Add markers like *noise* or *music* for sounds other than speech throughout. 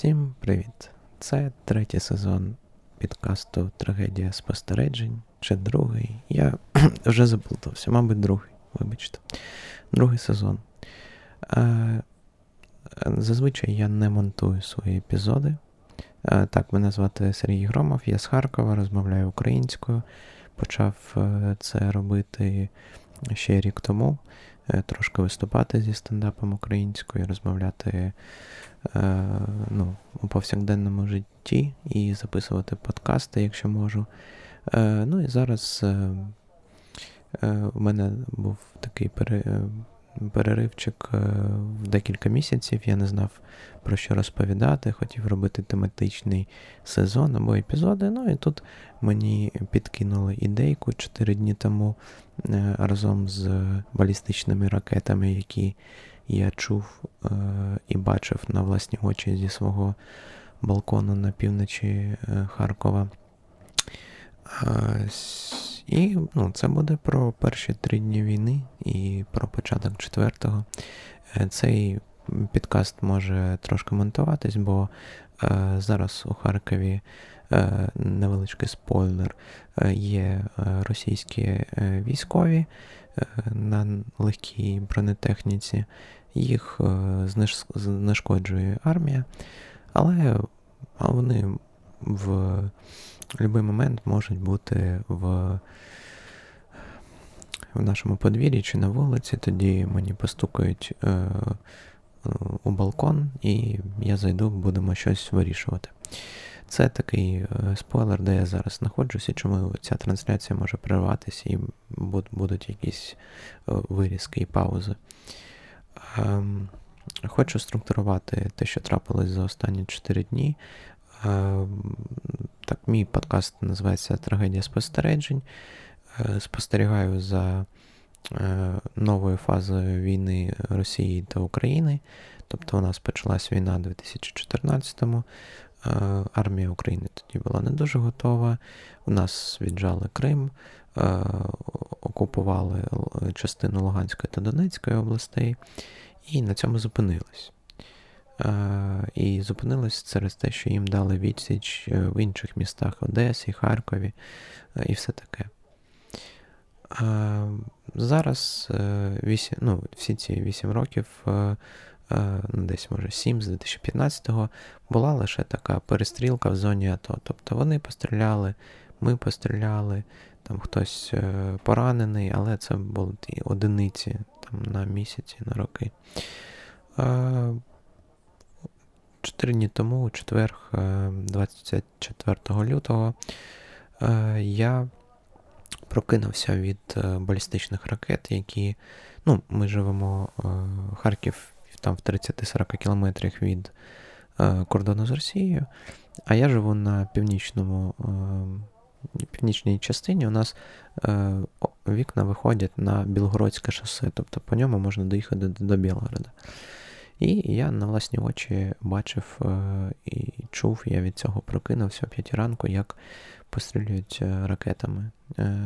Всім привіт! Це третій сезон підкасту Трагедія спостережень чи другий. Я *clears throat* вже заплутався, мабуть, другий, вибачте. Другий сезон. Е, зазвичай я не монтую свої епізоди. Е, так, мене звати Сергій Громов, я з Харкова, розмовляю українською. Почав е, це робити ще рік тому. Трошки виступати зі стендапом українською, розмовляти Е, ну, у повсякденному житті і записувати подкасти, якщо можу. Е, ну і зараз е, мене був такий переривчик в декілька місяців. Я не знав про що розповідати, хотів робити тематичний сезон або епізоди. Ну і тут мені підкинули ідейку 4 дні тому разом з балістичними ракетами, які я чув е, і бачив на власні очі зі свого балкону на півночі е, Харкова. Е, і ну, це буде про перші три дні війни і про початок четвертого. Е, цей підкаст може трошки монтуватись, бо е, зараз у Харкові е, невеличкий спойлер, е, є російські військові на легкій бронетехніці їх е, знешкоджує армія, але вони в будь-який момент можуть бути в в нашому подвір'ї чи на вулиці, тоді мені постукають е, у балкон, і я зайду, будемо щось вирішувати. Це такий е, спойлер, де я зараз знаходжусь, і чому ця трансляція може перерватися, і будуть якісь е, вирізки і паузи. Ем, хочу структурувати те, що трапилось за останні 4 дні. Ем, так, Мій подкаст називається Трагедія спостережень. Е, спостерігаю за е, новою фазою війни Росії та України. Тобто у нас почалась війна у 2014-му. Е, армія України тоді була не дуже готова. У нас віджали Крим, окупували частину Луганської та Донецької областей і на цьому зупинились. І зупинились через те, що їм дали відсіч е, в інших містах Одесі, Харкові е, і все таке. Зараз 8, е, ну, всі ці 8 років, ну, десь, може, 7 з 2015-го, була лише така перестрілка в зоні АТО. Тобто вони постріляли, ми постріляли, там хтось поранений, але це були одиниці там, на місяці, на роки. Чотири дні тому, у четвер, 24 лютого, я прокинувся від е, балістичних ракет, які. Ну, Ми живемо в Харків там в 30-40 кілометрах від е, кордону з Росією, а я живу на північному північній частині у нас е, вікна виходять на Білгородське шосе, тобто по ньому можна доїхати до, до Білгорода. І я на власні очі бачив е, і чув, я від цього прокинувся о 5 ранку, як пострілюють ракетами. Е,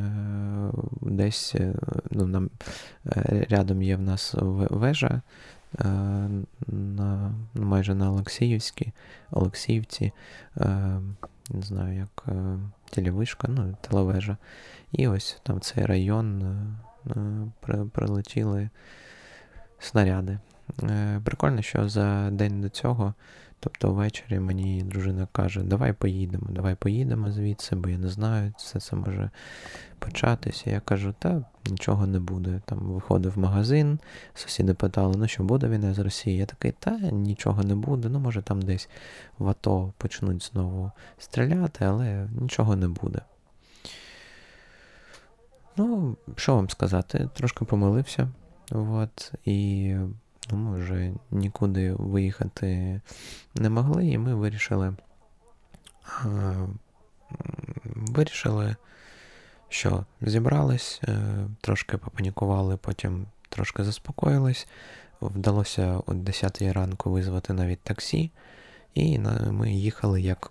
десь е, ну, нам, рядом є в нас вежа на, майже на Олексіївській, Олексіївці не знаю, як телевишка, ну, телевежа. І ось там цей район прилетіли снаряди. Прикольно, що за день до цього Тобто ввечері мені дружина каже, давай поїдемо, давай поїдемо звідси, бо я не знаю, все це може початися. Я кажу, та нічого не буде. Там виходив магазин, сусіди питали, ну що буде війна з Росії? Я такий, та нічого не буде. Ну, може там десь в АТО почнуть знову стріляти, але нічого не буде. Ну, що вам сказати, трошки помилився. От, і Ну, ми вже нікуди виїхати не могли, і ми вирішили, вирішили, що зібрались, е, трошки попанікували, потім трошки заспокоїлись. Вдалося о 10 ранку визвати навіть таксі, і ми їхали як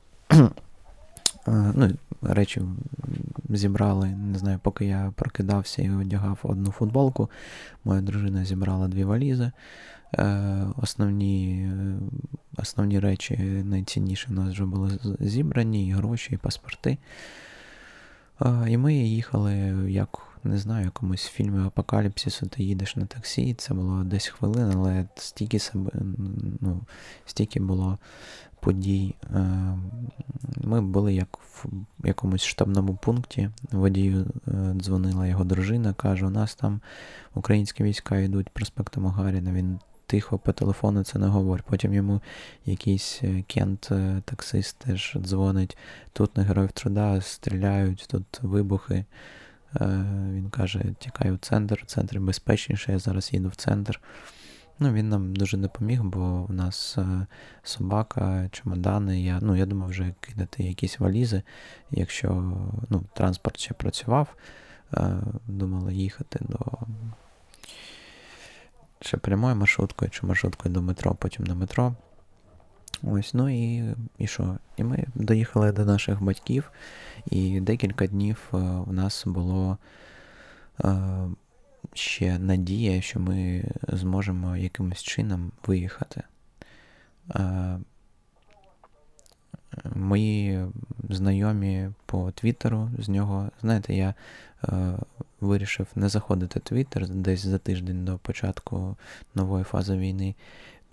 ну, речі зібрали, не знаю, поки я прокидався і одягав одну футболку, моя дружина зібрала дві валізи. Е, основні основні речі найцінніші у нас вже були зібрані, і гроші, і паспорти. І ми їхали, як не знаю, якомусь фільмі Апокаліпсису, ти їдеш на таксі, це було десь хвилин, але стільки себе, ну, стільки було подій. Е, ми були як в якомусь штабному пункті. Водію е, дзвонила його дружина, каже: у нас там українські війська йдуть проспектом Гагаріна. Він тихо по телефону це не говорить. Потім йому якийсь е, кент, таксист теж дзвонить. Тут на героїв труда стріляють, тут вибухи. Він каже: тікаю в центр, в центрі безпечніше, я зараз їду в центр. Ну, Він нам дуже допоміг, бо в нас е, собака, чемодани. Я ну, я думав вже кидати якісь валізи. Якщо ну, транспорт ще працював, е, думали їхати до ще прямою маршруткою чи маршруткою до метро, потім на метро. Ось, ну і і що? І ми доїхали до наших батьків, і декілька днів е, в нас було ще надія, що ми зможемо якимось чином виїхати. Мої знайомі по Твіттеру з нього, знаєте, я е, вирішив не заходити Твіттер десь за тиждень до початку нової фази війни,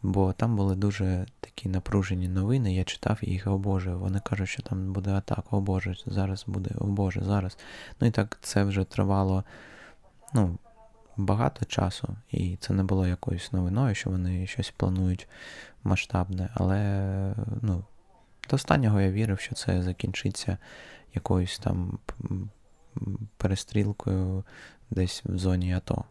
бо там були дуже такі напружені новини. Я читав їх, о Боже, вони кажуть, що там буде атака, о Боже, зараз буде, о Боже, зараз. Ну і так це вже тривало, ну, багато часу, і це не було якоюсь новиною, що вони щось планують масштабне. Але ну, до останнього я вірив, що це закінчиться якоюсь там перестрілкою десь в зоні АТО.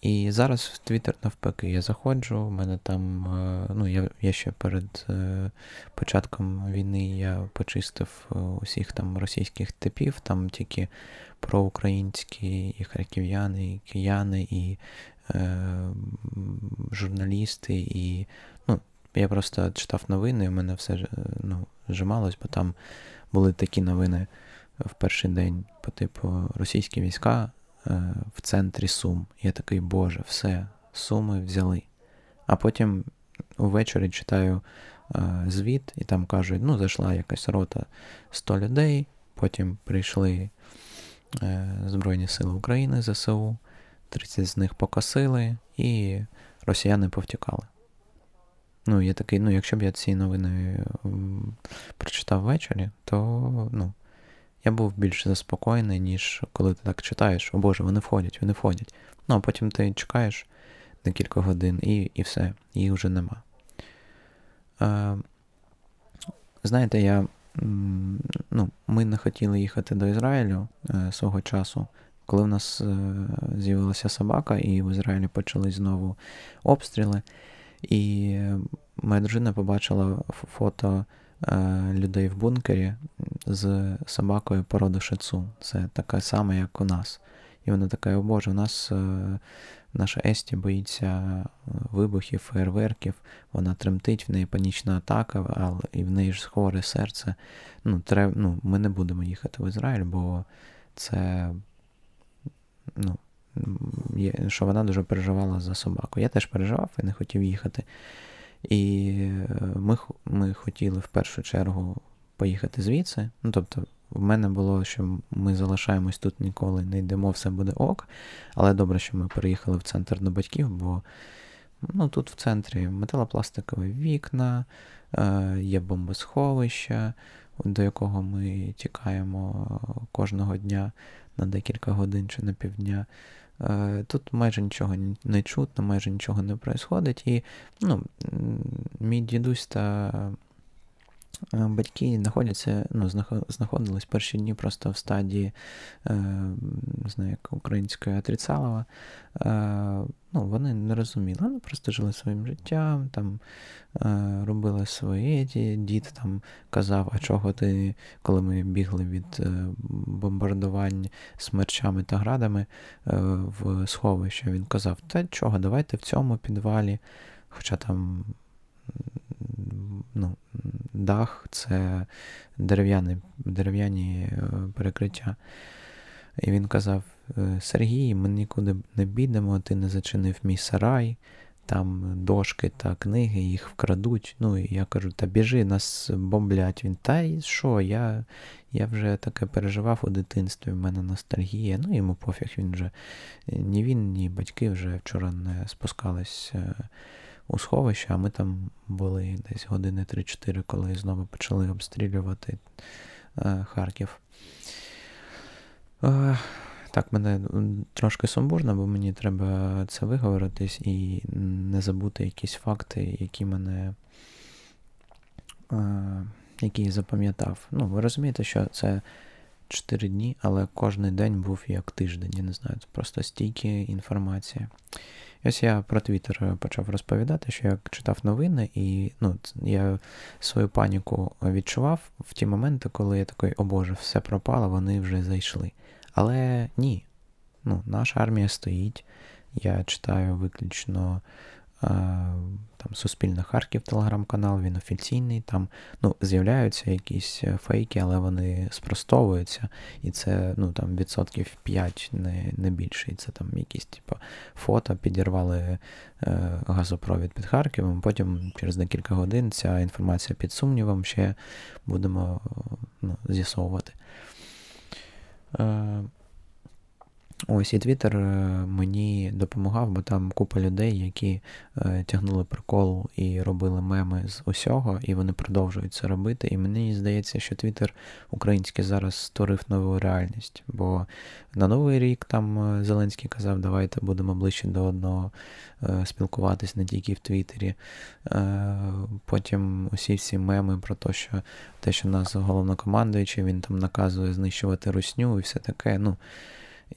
І зараз в Твіттер навпаки я заходжу, у мене там, е, ну, я я ще перед е, початком війни я почистив е, усіх там російських типів, там тільки проукраїнські, і харків'яни, і кияни, і е, журналісти, і ну, я просто читав новини, і в мене все ну, зжималось, бо там були такі новини в перший день по типу російські війська. Е, в центрі Сум. Я такий, Боже, все, суми взяли. А потім увечері читаю е, звіт, і там кажуть, ну, зайшла якась рота 100 людей, потім прийшли е, Збройні Сили України ЗСУ, 30 з них покосили, і росіяни повтікали. Ну, я такий, ну, якщо б я ці новини прочитав ввечері, то ну, я був більш заспокоєний, ніж коли ти так читаєш, о Боже, вони входять, вони входять. Ну, а потім ти чекаєш декілька годин і і все, їх вже нема. Е, Знаєте, я, ну, ми не хотіли їхати до Ізраїлю е, свого часу, коли в нас е, з'явилася собака, і в Ізраїлі почали знову обстріли. І моя дружина побачила фото. Е, людей в бункері з собакою породи шицу. Це така сама, як у нас. І вона така, о Боже, у нас е, наша Есті боїться вибухів, фейерверків, вона тремтить, в неї панічна атака, але і в неї ж хворе серце. Ну, треб, ну, Ми не будемо їхати в Ізраїль, бо це. ну, що вона дуже переживала за собаку. Я теж переживав і не хотів їхати. І е, ми ми хотіли в першу чергу поїхати звідси. Ну, тобто, в мене було, що ми залишаємось тут ніколи, не йдемо, все буде ок. Але добре, що ми переїхали в центр до батьків, бо ну, тут в центрі металопластикові вікна, е, є бомбосховище, до якого ми тікаємо кожного дня на декілька годин чи на півдня. Е, тут майже нічого не чутно, майже нічого не відбувається. І ну, мій дідусь та батьки знаходяться, ну, знаходились перші дні просто в стадії, е, не знаю, як української Атріцалова. Ну, Вони не розуміли, вони просто жили своїм життям, там е, робили свої дід там казав, а чого ти, коли ми бігли від е, бомбардувань смерчами та градами е, в сховище, він казав, та чого, давайте в цьому підвалі, хоча там ну, дах це дерев'яні дерев'яні е, перекриття. І він казав: Сергій, ми нікуди не підемо, ти не зачинив мій сарай, там дошки та книги, їх вкрадуть. Ну, і я кажу, та біжи, нас бомблять. Він, та й що, я я вже таке переживав у дитинстві, в мене ностальгія. Ну, йому пофіг, він вже ні він, ні батьки вже вчора не спускались е, у сховище, а ми там були десь години 3-4, коли знову почали обстрілювати е, Харків. Е, так, мене трошки сумбурно, бо мені треба це виговоритись і не забути якісь факти, які мене. Які я запам'ятав. Ну, ви розумієте, що це 4 дні, але кожен день був як тиждень. Я не знаю, це просто стійкі інформації. І ось я про Твіттер почав розповідати, що я читав новини, і ну, я свою паніку відчував в ті моменти, коли я такий, о Боже, все пропало, вони вже зайшли. Але ні. Ну, Наша армія стоїть. Я читаю виключно там Суспільне Харків телеграм-канал, він офіційний. Там ну, з'являються якісь фейки, але вони спростовуються. І це ну, там, відсотків 5, не не більше. І це там якісь типу, фото підірвали е, газопровід під Харковом. Потім через декілька годин ця інформація під сумнівом ще будемо ну, з'ясовувати. Е, ось і Твіттер е, мені допомагав, бо там купа людей, які е, тягнули прикол і робили меми з усього, і вони продовжують це робити. І мені здається, що Твіттер український зараз створив нову реальність. Бо на Новий рік там Зеленський казав, давайте будемо ближче до одного спілкуватись не тільки в Твіттері. Потім усі всі меми про те, що те, що нас головнокомандуючий, він там наказує знищувати русню і все таке. ну,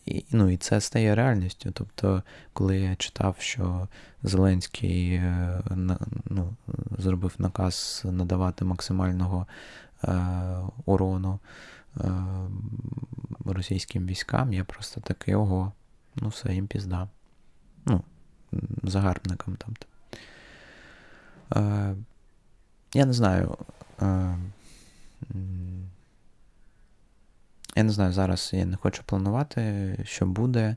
і, ну, і це стає реальністю. Тобто, коли я читав, що Зеленський е, ну, зробив наказ надавати максимального е, урону е, російським військам, я просто такий ого, ну все, їм пізда. Ну, загарбникам. тобто. Е, Я не знаю. Е, я не знаю, зараз я не хочу планувати, що буде.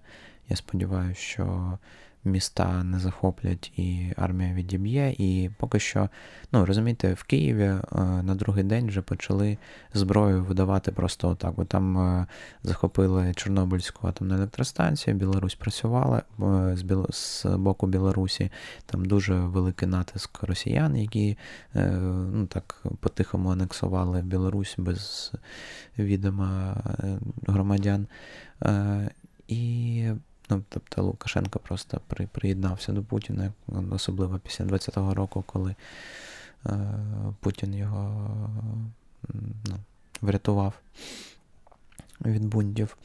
Я сподіваюся, що міста не захоплять і армія відіб'є. І поки що, ну розумієте, в Києві е, на другий день вже почали зброю видавати просто отак. Бо там е, захопили Чорнобильську атомну електростанцію, Білорусь працювала е, з боку Білорусі. Там дуже великий натиск росіян, які ну так по-тихому анексували Білорусь без відома громадян. І Ну, Тобто Лукашенко просто при, приєднався до Путіна, особливо після 20-го року, коли е, Путін його ну, врятував від бундів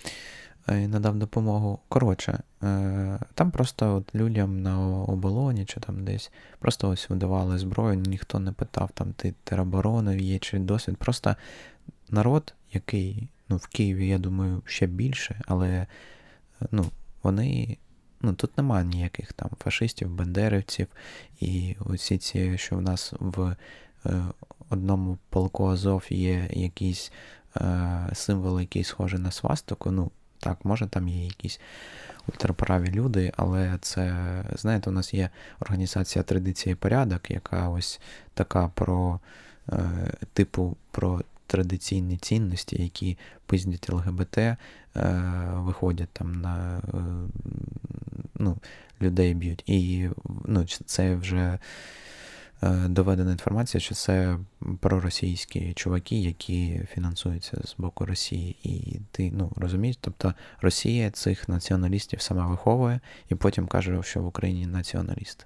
і надав допомогу. Коротше, е, там просто от людям на оболоні чи там десь просто ось видавали зброю, ніхто не питав, там ти тероборони є чи досвід. Просто народ, який ну, в Києві, я думаю, ще більше, але ну, вони. Ну, Тут немає ніяких там фашистів, бандерівців, і усі ці, що в нас в е, одному полку Азов є якісь е, символи, які схожі на свастику. Ну, так, може там є якісь ультраправі люди, але це, знаєте, у нас є організація традиції порядок, яка ось така про е, типу про традиційні цінності, які пиздять ЛГБТ, е, виходять там на е, ну, людей б'ють. І ну, це вже е, доведена інформація, що це проросійські чуваки, які фінансуються з боку Росії. І ти ну, розумієш, тобто Росія цих націоналістів сама виховує і потім каже, що в Україні націоналісти.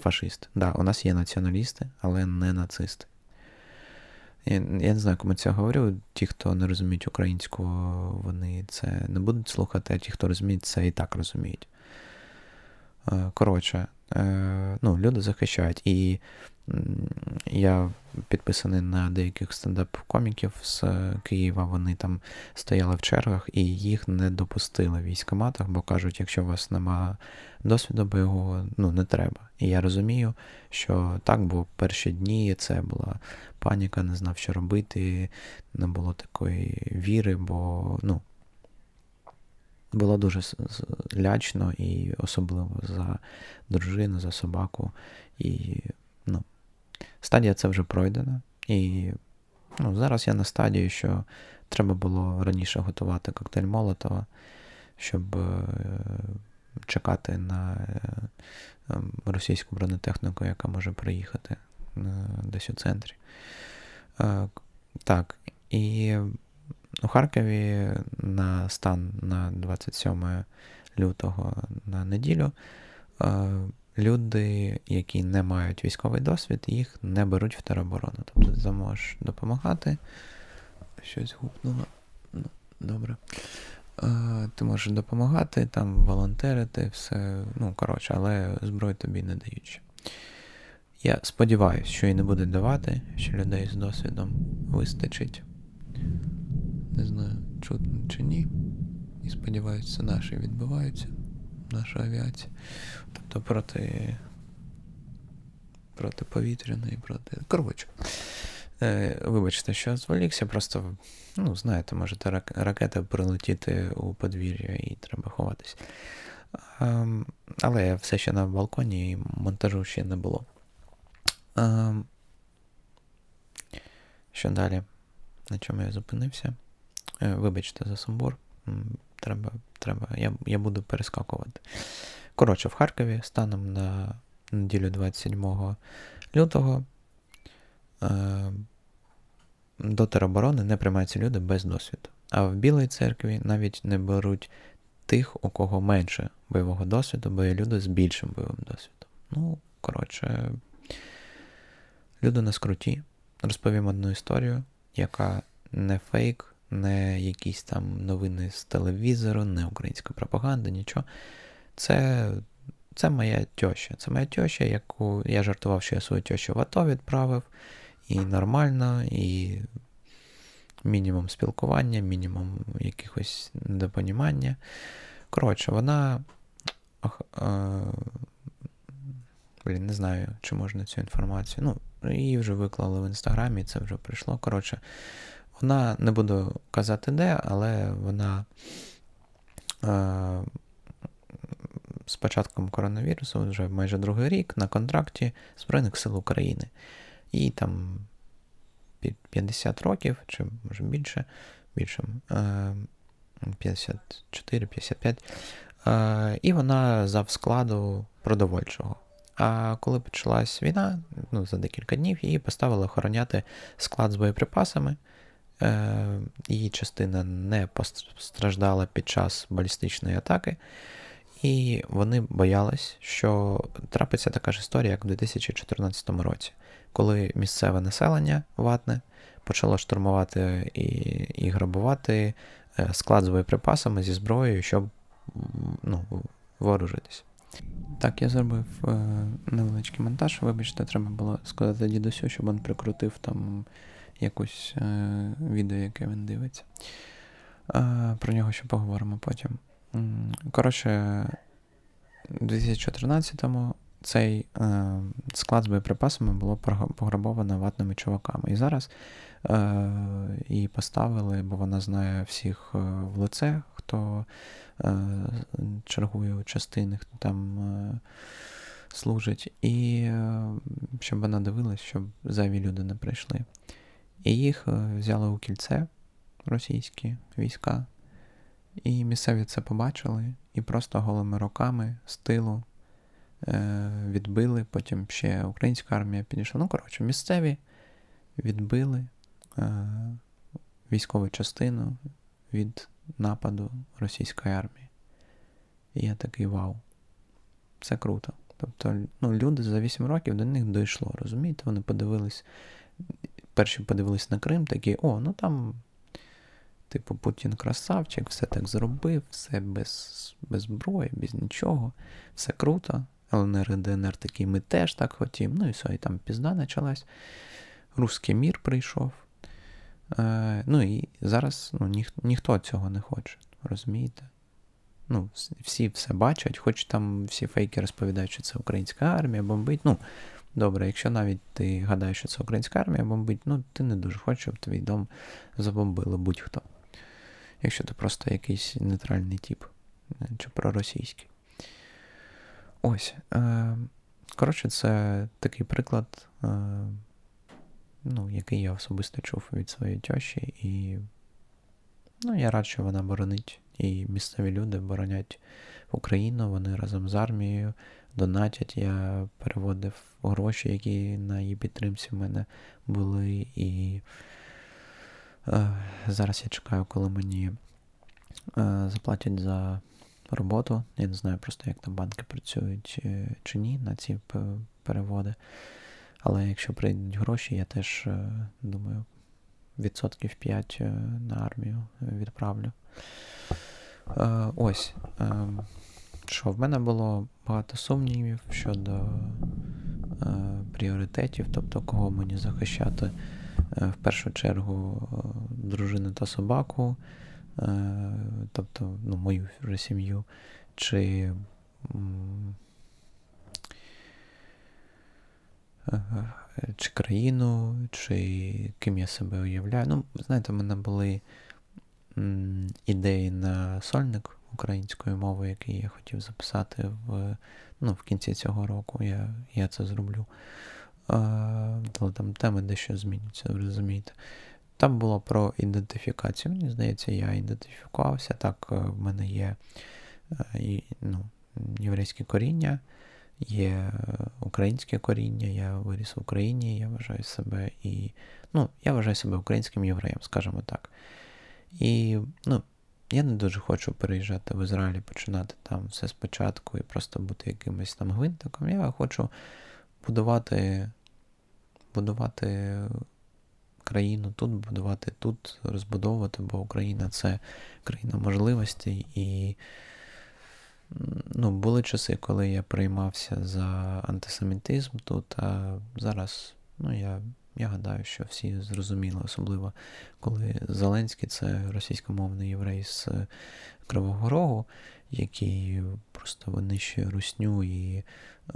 Фашисти. Да, у нас є націоналісти, але не нацисти. Я, я не знаю, кому це говорю. Ті, хто не розуміють українську, вони це не будуть слухати, а ті, хто розуміють, це і так розуміють. Е, коротше, ну, люди захищають. І Я підписаний на деяких стендап-коміків з Києва. Вони там стояли в чергах і їх не допустили в військоматах, бо кажуть, якщо у вас немає досвіду бойового, ну не треба. І я розумію, що так, бо перші дні це була паніка, не знав, що робити, не було такої віри, бо ну, було дуже лячно і особливо за дружину, за собаку. І ну, стадія це вже пройдена. І ну, зараз я на стадії, що треба було раніше готувати коктейль Молотова, щоб е, чекати на е, російську бронетехніку, яка може приїхати е, десь у центрі. Так, і у Харкові на стан на 27 лютого на неділю люди, які не мають військовий досвід, їх не беруть в тероборону. Тобто ти можеш допомагати. Щось гукнуло. Ну, Добре. Ти можеш допомагати, там волонтерити, все. Ну, коротше, але зброю тобі не дають. Я сподіваюся, що і не будуть давати, що людей з досвідом вистачить. Не знаю, чутно чи ні. І сподіваюся, наші відбуваються, наша авіація. Тобто проти протиповітряної, проти. Коротше. Е, Вибачте, що зволікся, просто, ну, знаєте, можете ракета прилетіти у подвір'я і треба ховатись. А, але я все ще на балконі і монтажу ще не було. А, що далі? На чому я зупинився? Е, вибачте за сумбур. Треба, треба, я я буду перескакувати. Коротше, в Харкові станом на неділю 27 лютого е, до тероборони не приймаються люди без досвіду. А в Білій церкві навіть не беруть тих, у кого менше бойового досвіду, бо є люди з більшим бойовим досвідом. Ну, коротше, люди на скруті. Розповім одну історію, яка не фейк, не якісь там новини з телевізору, не українська пропаганда, нічого. Це це моя тьоща. Це моя тьоща, яку я жартував, що я свою тьощу в АТО відправив. І нормально, і мінімум спілкування, мінімум якихось недопонімання. Коротше, вона. Ох, е, Блін, не знаю, чи можна цю інформацію. Ну, її вже виклали в інстаграмі, це вже прийшло. Коротше, вона не буду казати де, але вона е, з початком коронавірусу вже майже другий рік на контракті Збройних сил України. І там 50 років, чи може більше, більше 54-55. Е, е, і вона зав складу продовольчого. А коли почалась війна, ну, за декілька днів її поставили охороняти склад з боєприпасами. Е, її частина не постраждала під час балістичної атаки, і вони боялись, що трапиться така ж історія, як у 2014 році, коли місцеве населення ватне почало штурмувати і і грабувати е, склад з боєприпасами зі зброєю, щоб ну, вооружитись. Так, я зробив е, невеличкий монтаж. Вибачте, треба було сказати дідусю, щоб він прикрутив там якусь е, відео, яке він дивиться. Про нього ще поговоримо потім. Коротше, у 2014-му цей е, склад з боєприпасами було пограбовано ватними чуваками. І зараз е, її поставили, бо вона знає всіх в лице, хто чергує у частини, хто там служить. І щоб вона дивилась, щоб зайві люди не прийшли. І їх е, взяли у кільце російські війська. І місцеві це побачили і просто голими руками з тилу е, відбили. Потім ще українська армія підійшла. Ну, коротше, місцеві відбили е, військову частину від нападу російської армії. І я такий вау. Це круто. Тобто ну, люди за 8 років до них дійшло, розумієте? Вони подивились перші подивились на Крим, такі, о, ну там, типу, Путін красавчик, все так зробив, все без без зброї, без нічого, все круто. ЛНР і ДНР такі, ми теж так хотімо. Ну і все, і там пізда почалась. Руський мір прийшов. Е, Ну і зараз ну, ніх, ніхто цього не хоче, розумієте? Ну, Всі все бачать, хоч там всі фейки розповідають, що це українська армія бомбить. Ну, добре, якщо навіть ти гадаєш, що це українська армія бомбить, ну ти не дуже хочеш, щоб твій дом забомбили будь-хто. Якщо ти просто якийсь нейтральний тип е, чи проросійський. Ось. Е, Коротше, це такий приклад, е, ну, який я особисто чув від своєї тьоші, і ну, я рад, що вона боронить. І місцеві люди боронять Україну, вони разом з армією донатять. Я переводив гроші, які на її підтримці в мене були. І е, зараз я чекаю, коли мені е, заплатять за роботу. Я не знаю просто, як там банки працюють е, чи ні на ці переводи. Але якщо прийдуть гроші, я теж е, думаю, відсотків 5 е, на армію відправлю. Ось. Що, в мене було багато сумнівів щодо пріоритетів, тобто кого мені захищати в першу чергу дружину та собаку. Е, тобто ну, мою вже сім'ю, чи е, чи країну, чи ким я себе уявляю. Ну, знаєте, в мене були ідеї на сольник української мови, який я хотів записати в ну, в кінці цього року. Я я це зроблю. Але там теми дещо змінюються, розумієте. Там було про ідентифікацію. Мені здається, я ідентифікувався. Так, е, в мене є е, ну, єврейське коріння, є українське коріння, я виріс в Україні, я вважаю себе і. Ну, я вважаю себе українським євреєм, скажімо так. І ну, я не дуже хочу переїжджати в Ізраїль, починати там все спочатку і просто бути якимось там гвинтиком. Я хочу будувати, будувати країну тут будувати, тут розбудовувати, бо Україна це країна можливостей. І ну, були часи, коли я приймався за антисемітизм тут, а зараз ну, я я гадаю, що всі зрозуміли, особливо коли Зеленський це російськомовний єврей з Кривого Рогу, який просто винищує русню і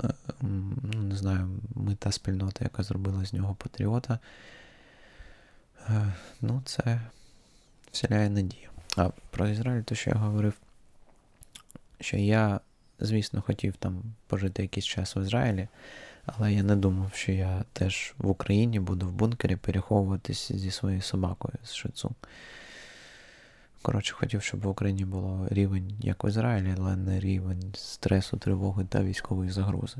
е, ну, не знаю, ми та спільнота, яка зробила з нього патріота. Е, ну, це вселяє надію. А про Ізраїль, то що я говорив, що я, звісно, хотів там пожити якийсь час в Ізраїлі, але я не думав, що я теж в Україні буду в бункері переховуватись зі своєю собакою з шицу. Коротше, хотів, щоб в Україні було рівень, як в Ізраїлі, але не рівень стресу, тривоги та військової загрози.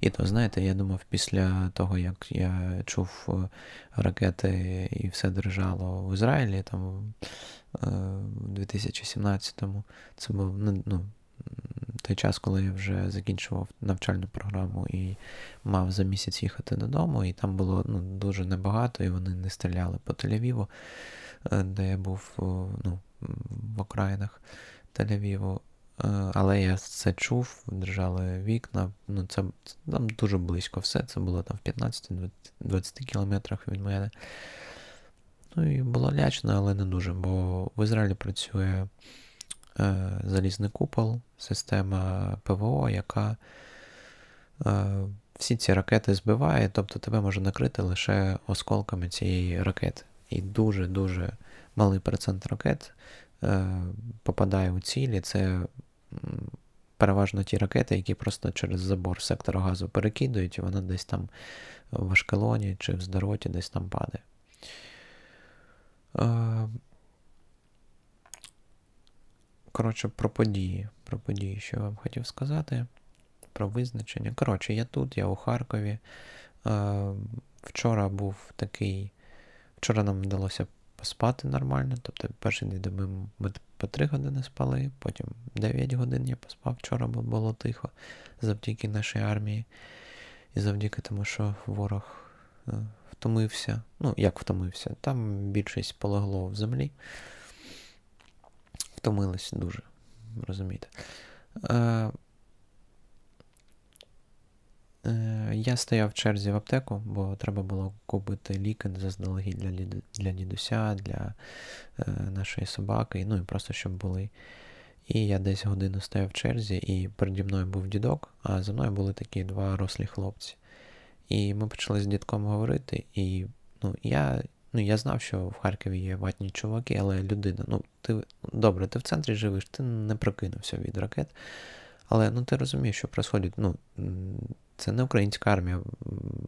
І то, знаєте, я думав, після того, як я чув е, ракети і все держало в Ізраїлі, там е, в 2017-му, це був ну, ну, той час, коли я вже закінчував навчальну програму і мав за місяць їхати додому, і там було ну, дуже небагато, і вони не стріляли по Тель-Авіву, е, де я був ну, в окраїнах Тель-Авіву. Е, але я це чув, держали вікна. Ну, це там дуже близько все. Це було там в 15-20 кілометрах від мене. Ну і було лячно, але не дуже, бо в Ізраїлі працює е, залізний купол, система ПВО, яка е, всі ці ракети збиває, тобто тебе може накрити лише осколками цієї ракети. І дуже-дуже малий процент ракет е, попадає у цілі. Це переважно ті ракети, які просто через забор сектора газу перекидують, і вона десь там в Ашкелоні чи в Здороті десь там падає. Коротше, про події. Про події, що я вам хотів сказати. Про визначення. Коротше, я тут, я у Харкові. Е, вчора був такий. Вчора нам вдалося поспати нормально. Тобто перший день ми по 3 години спали, потім 9 годин я поспав. Вчора було тихо завдяки нашій армії. І завдяки тому, що ворог е, втомився. Ну, як втомився, там більшість полегло в землі. Втомились дуже, розумієте. Е, Е, я стояв в черзі в аптеку, бо треба було купити ліки заздалегідь для для дідуся, для е, нашої собаки, ну і просто щоб були. І я десь годину стояв в черзі, і переді мною був дідок, а за мною були такі два рослі хлопці. І ми почали з дідком говорити, і ну, я ну, я знав, що в Харкові є ватні чуваки, але людина, ну, ти добре, ти в центрі живеш, ти не прокинувся від ракет. Але ну, ти розумієш, що відбувається. Ну, це не українська армія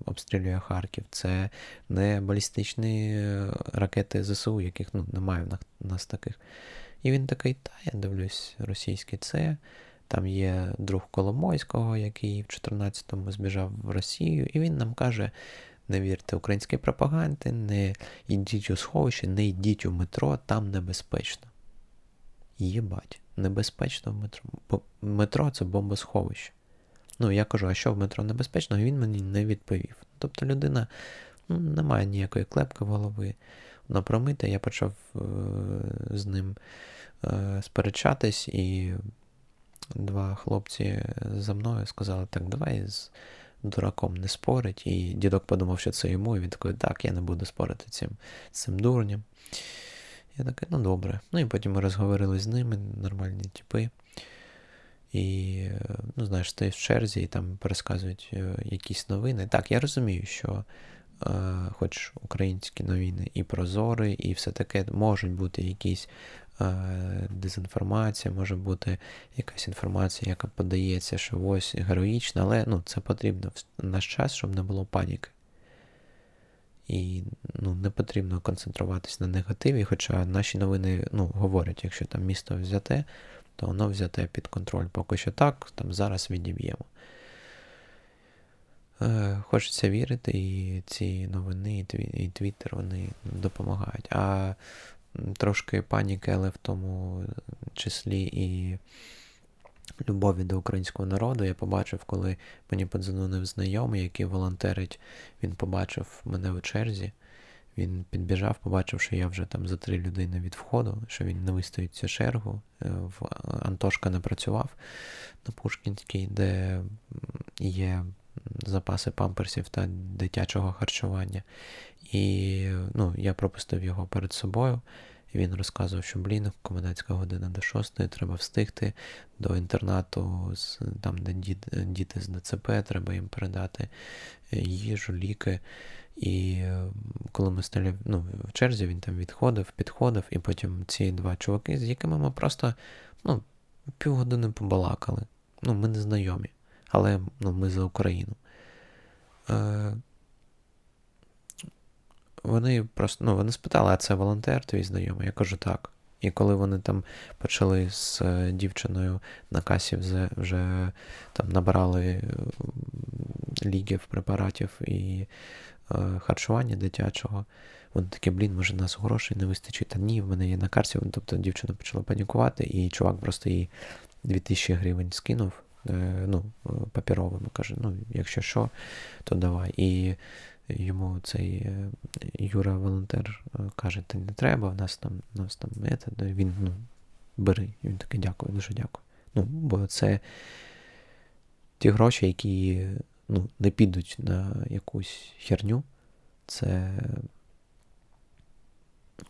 обстрілює Харків, це не балістичні е, ракети ЗСУ, яких ну, немає в нас таких. І він такий, та, я дивлюсь, російське це. Там є друг Коломойського, який в 14-му збіжав в Росію, і він нам каже: не вірте українській пропаганді, не йдіть у сховище, не йдіть у метро, там небезпечно. Єбать, небезпечно в метро. Бо метро це бомбосховище. Ну, я кажу, а що в метро небезпечно? Він мені не відповів. Тобто людина ну, не має ніякої клепки в голови. Вона промита, я почав е- з ним е- сперечатись, і два хлопці за мною сказали, так, давай з дураком не спорить. І дідок подумав, що це йому, і він такий, так, я не буду спорити цим, цим дурнем. Я такий, ну добре. Ну і потім ми розговорили з ними, нормальні типи. І, ну, знаєш, стоїш в черзі і там пересказують е, якісь новини. Так, я розумію, що е, хоч українські новини і прозори, і все таке можуть бути якісь дезінформація, може бути якась інформація, яка подається, що ось героїчна, але ну, це потрібно в наш час, щоб не було паніки. І ну, не потрібно концентруватись на негативі, хоча наші новини ну, говорять, якщо там місто взяте, то воно взяте під контроль. Поки що так, там зараз відіб'ємо. Е, Хочеться вірити, і ці новини, і Твіттер вони допомагають. А трошки паніки, але в тому числі і любові до українського народу. Я побачив, коли мені подзвонив знайомий, який волонтерить, він побачив мене в черзі. Він підбіжав, побачив, що я вже там за три людини від входу, що він не вистоїть цю чергу. Е, Антошка не працював на Пушкінській, де є запаси памперсів та дитячого харчування. І ну, я пропустив його перед собою. Він розказував, що блін, комендантська година до шостої, треба встигти до інтернату, там, де діти з ДЦП, треба їм передати е, їжу, ліки. І е, коли ми стали ну, в черзі, він там відходив, підходив, і потім ці два чуваки, з якими ми просто ну, півгодини побалакали. Ну, Ми не знайомі, але ну, ми за Україну. Е, Вони просто ну, вони спитали, а це волонтер твій знайомий? Я кажу так. І коли вони там почали з е, дівчиною на касі вже, вже там набрали ліків, препаратів і Е, харчування дитячого. Вони такі, блін, може, нас грошей не вистачить. Та ні, в мене є на карті. Тобто дівчина почала панікувати, і чувак просто їй 2000 гривень скинув е, ну, папіровими. Каже, ну, якщо що, то давай. І йому цей е, Юра волонтер каже, ти не треба, в нас там нас там метод. Він ну, бери. І він такий, дякую, дуже дякую. Ну, Бо це ті гроші, які ну, не підуть на якусь херню, це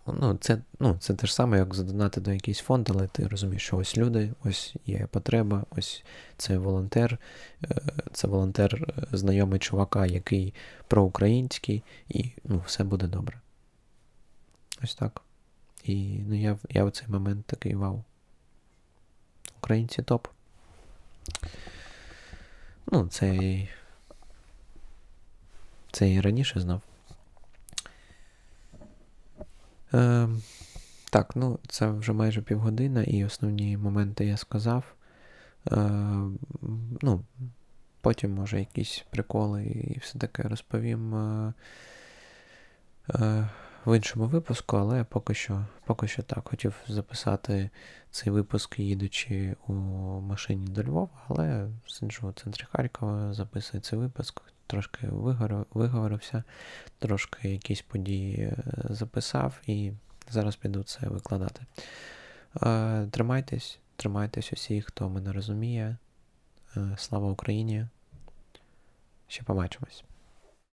ну, це, ну, це те ж саме, як задонати до якийсь фонд, але ти розумієш, що ось люди, ось є потреба, ось це волонтер, е, це волонтер, е, знайомий чувака, який проукраїнський, і ну, все буде добре. Ось так. І ну, я я в цей момент такий вау. Українці топ. Ну, цей це і раніше знав. Е, Так, ну це вже майже півгодина, і основні моменти я сказав. Е, ну, Потім, може, якісь приколи і все таке розповім е, е, в іншому випуску, але поки що поки що так. Хотів записати цей випуск, їдучи у машині до Львова, але сиджу у центрі Харкова, записую цей випуск трошки виговорився, трошки якісь події е, записав і зараз піду це викладати. Е, тримайтесь, тримайтесь усі, хто мене розуміє. Е, слава Україні! Ще побачимось.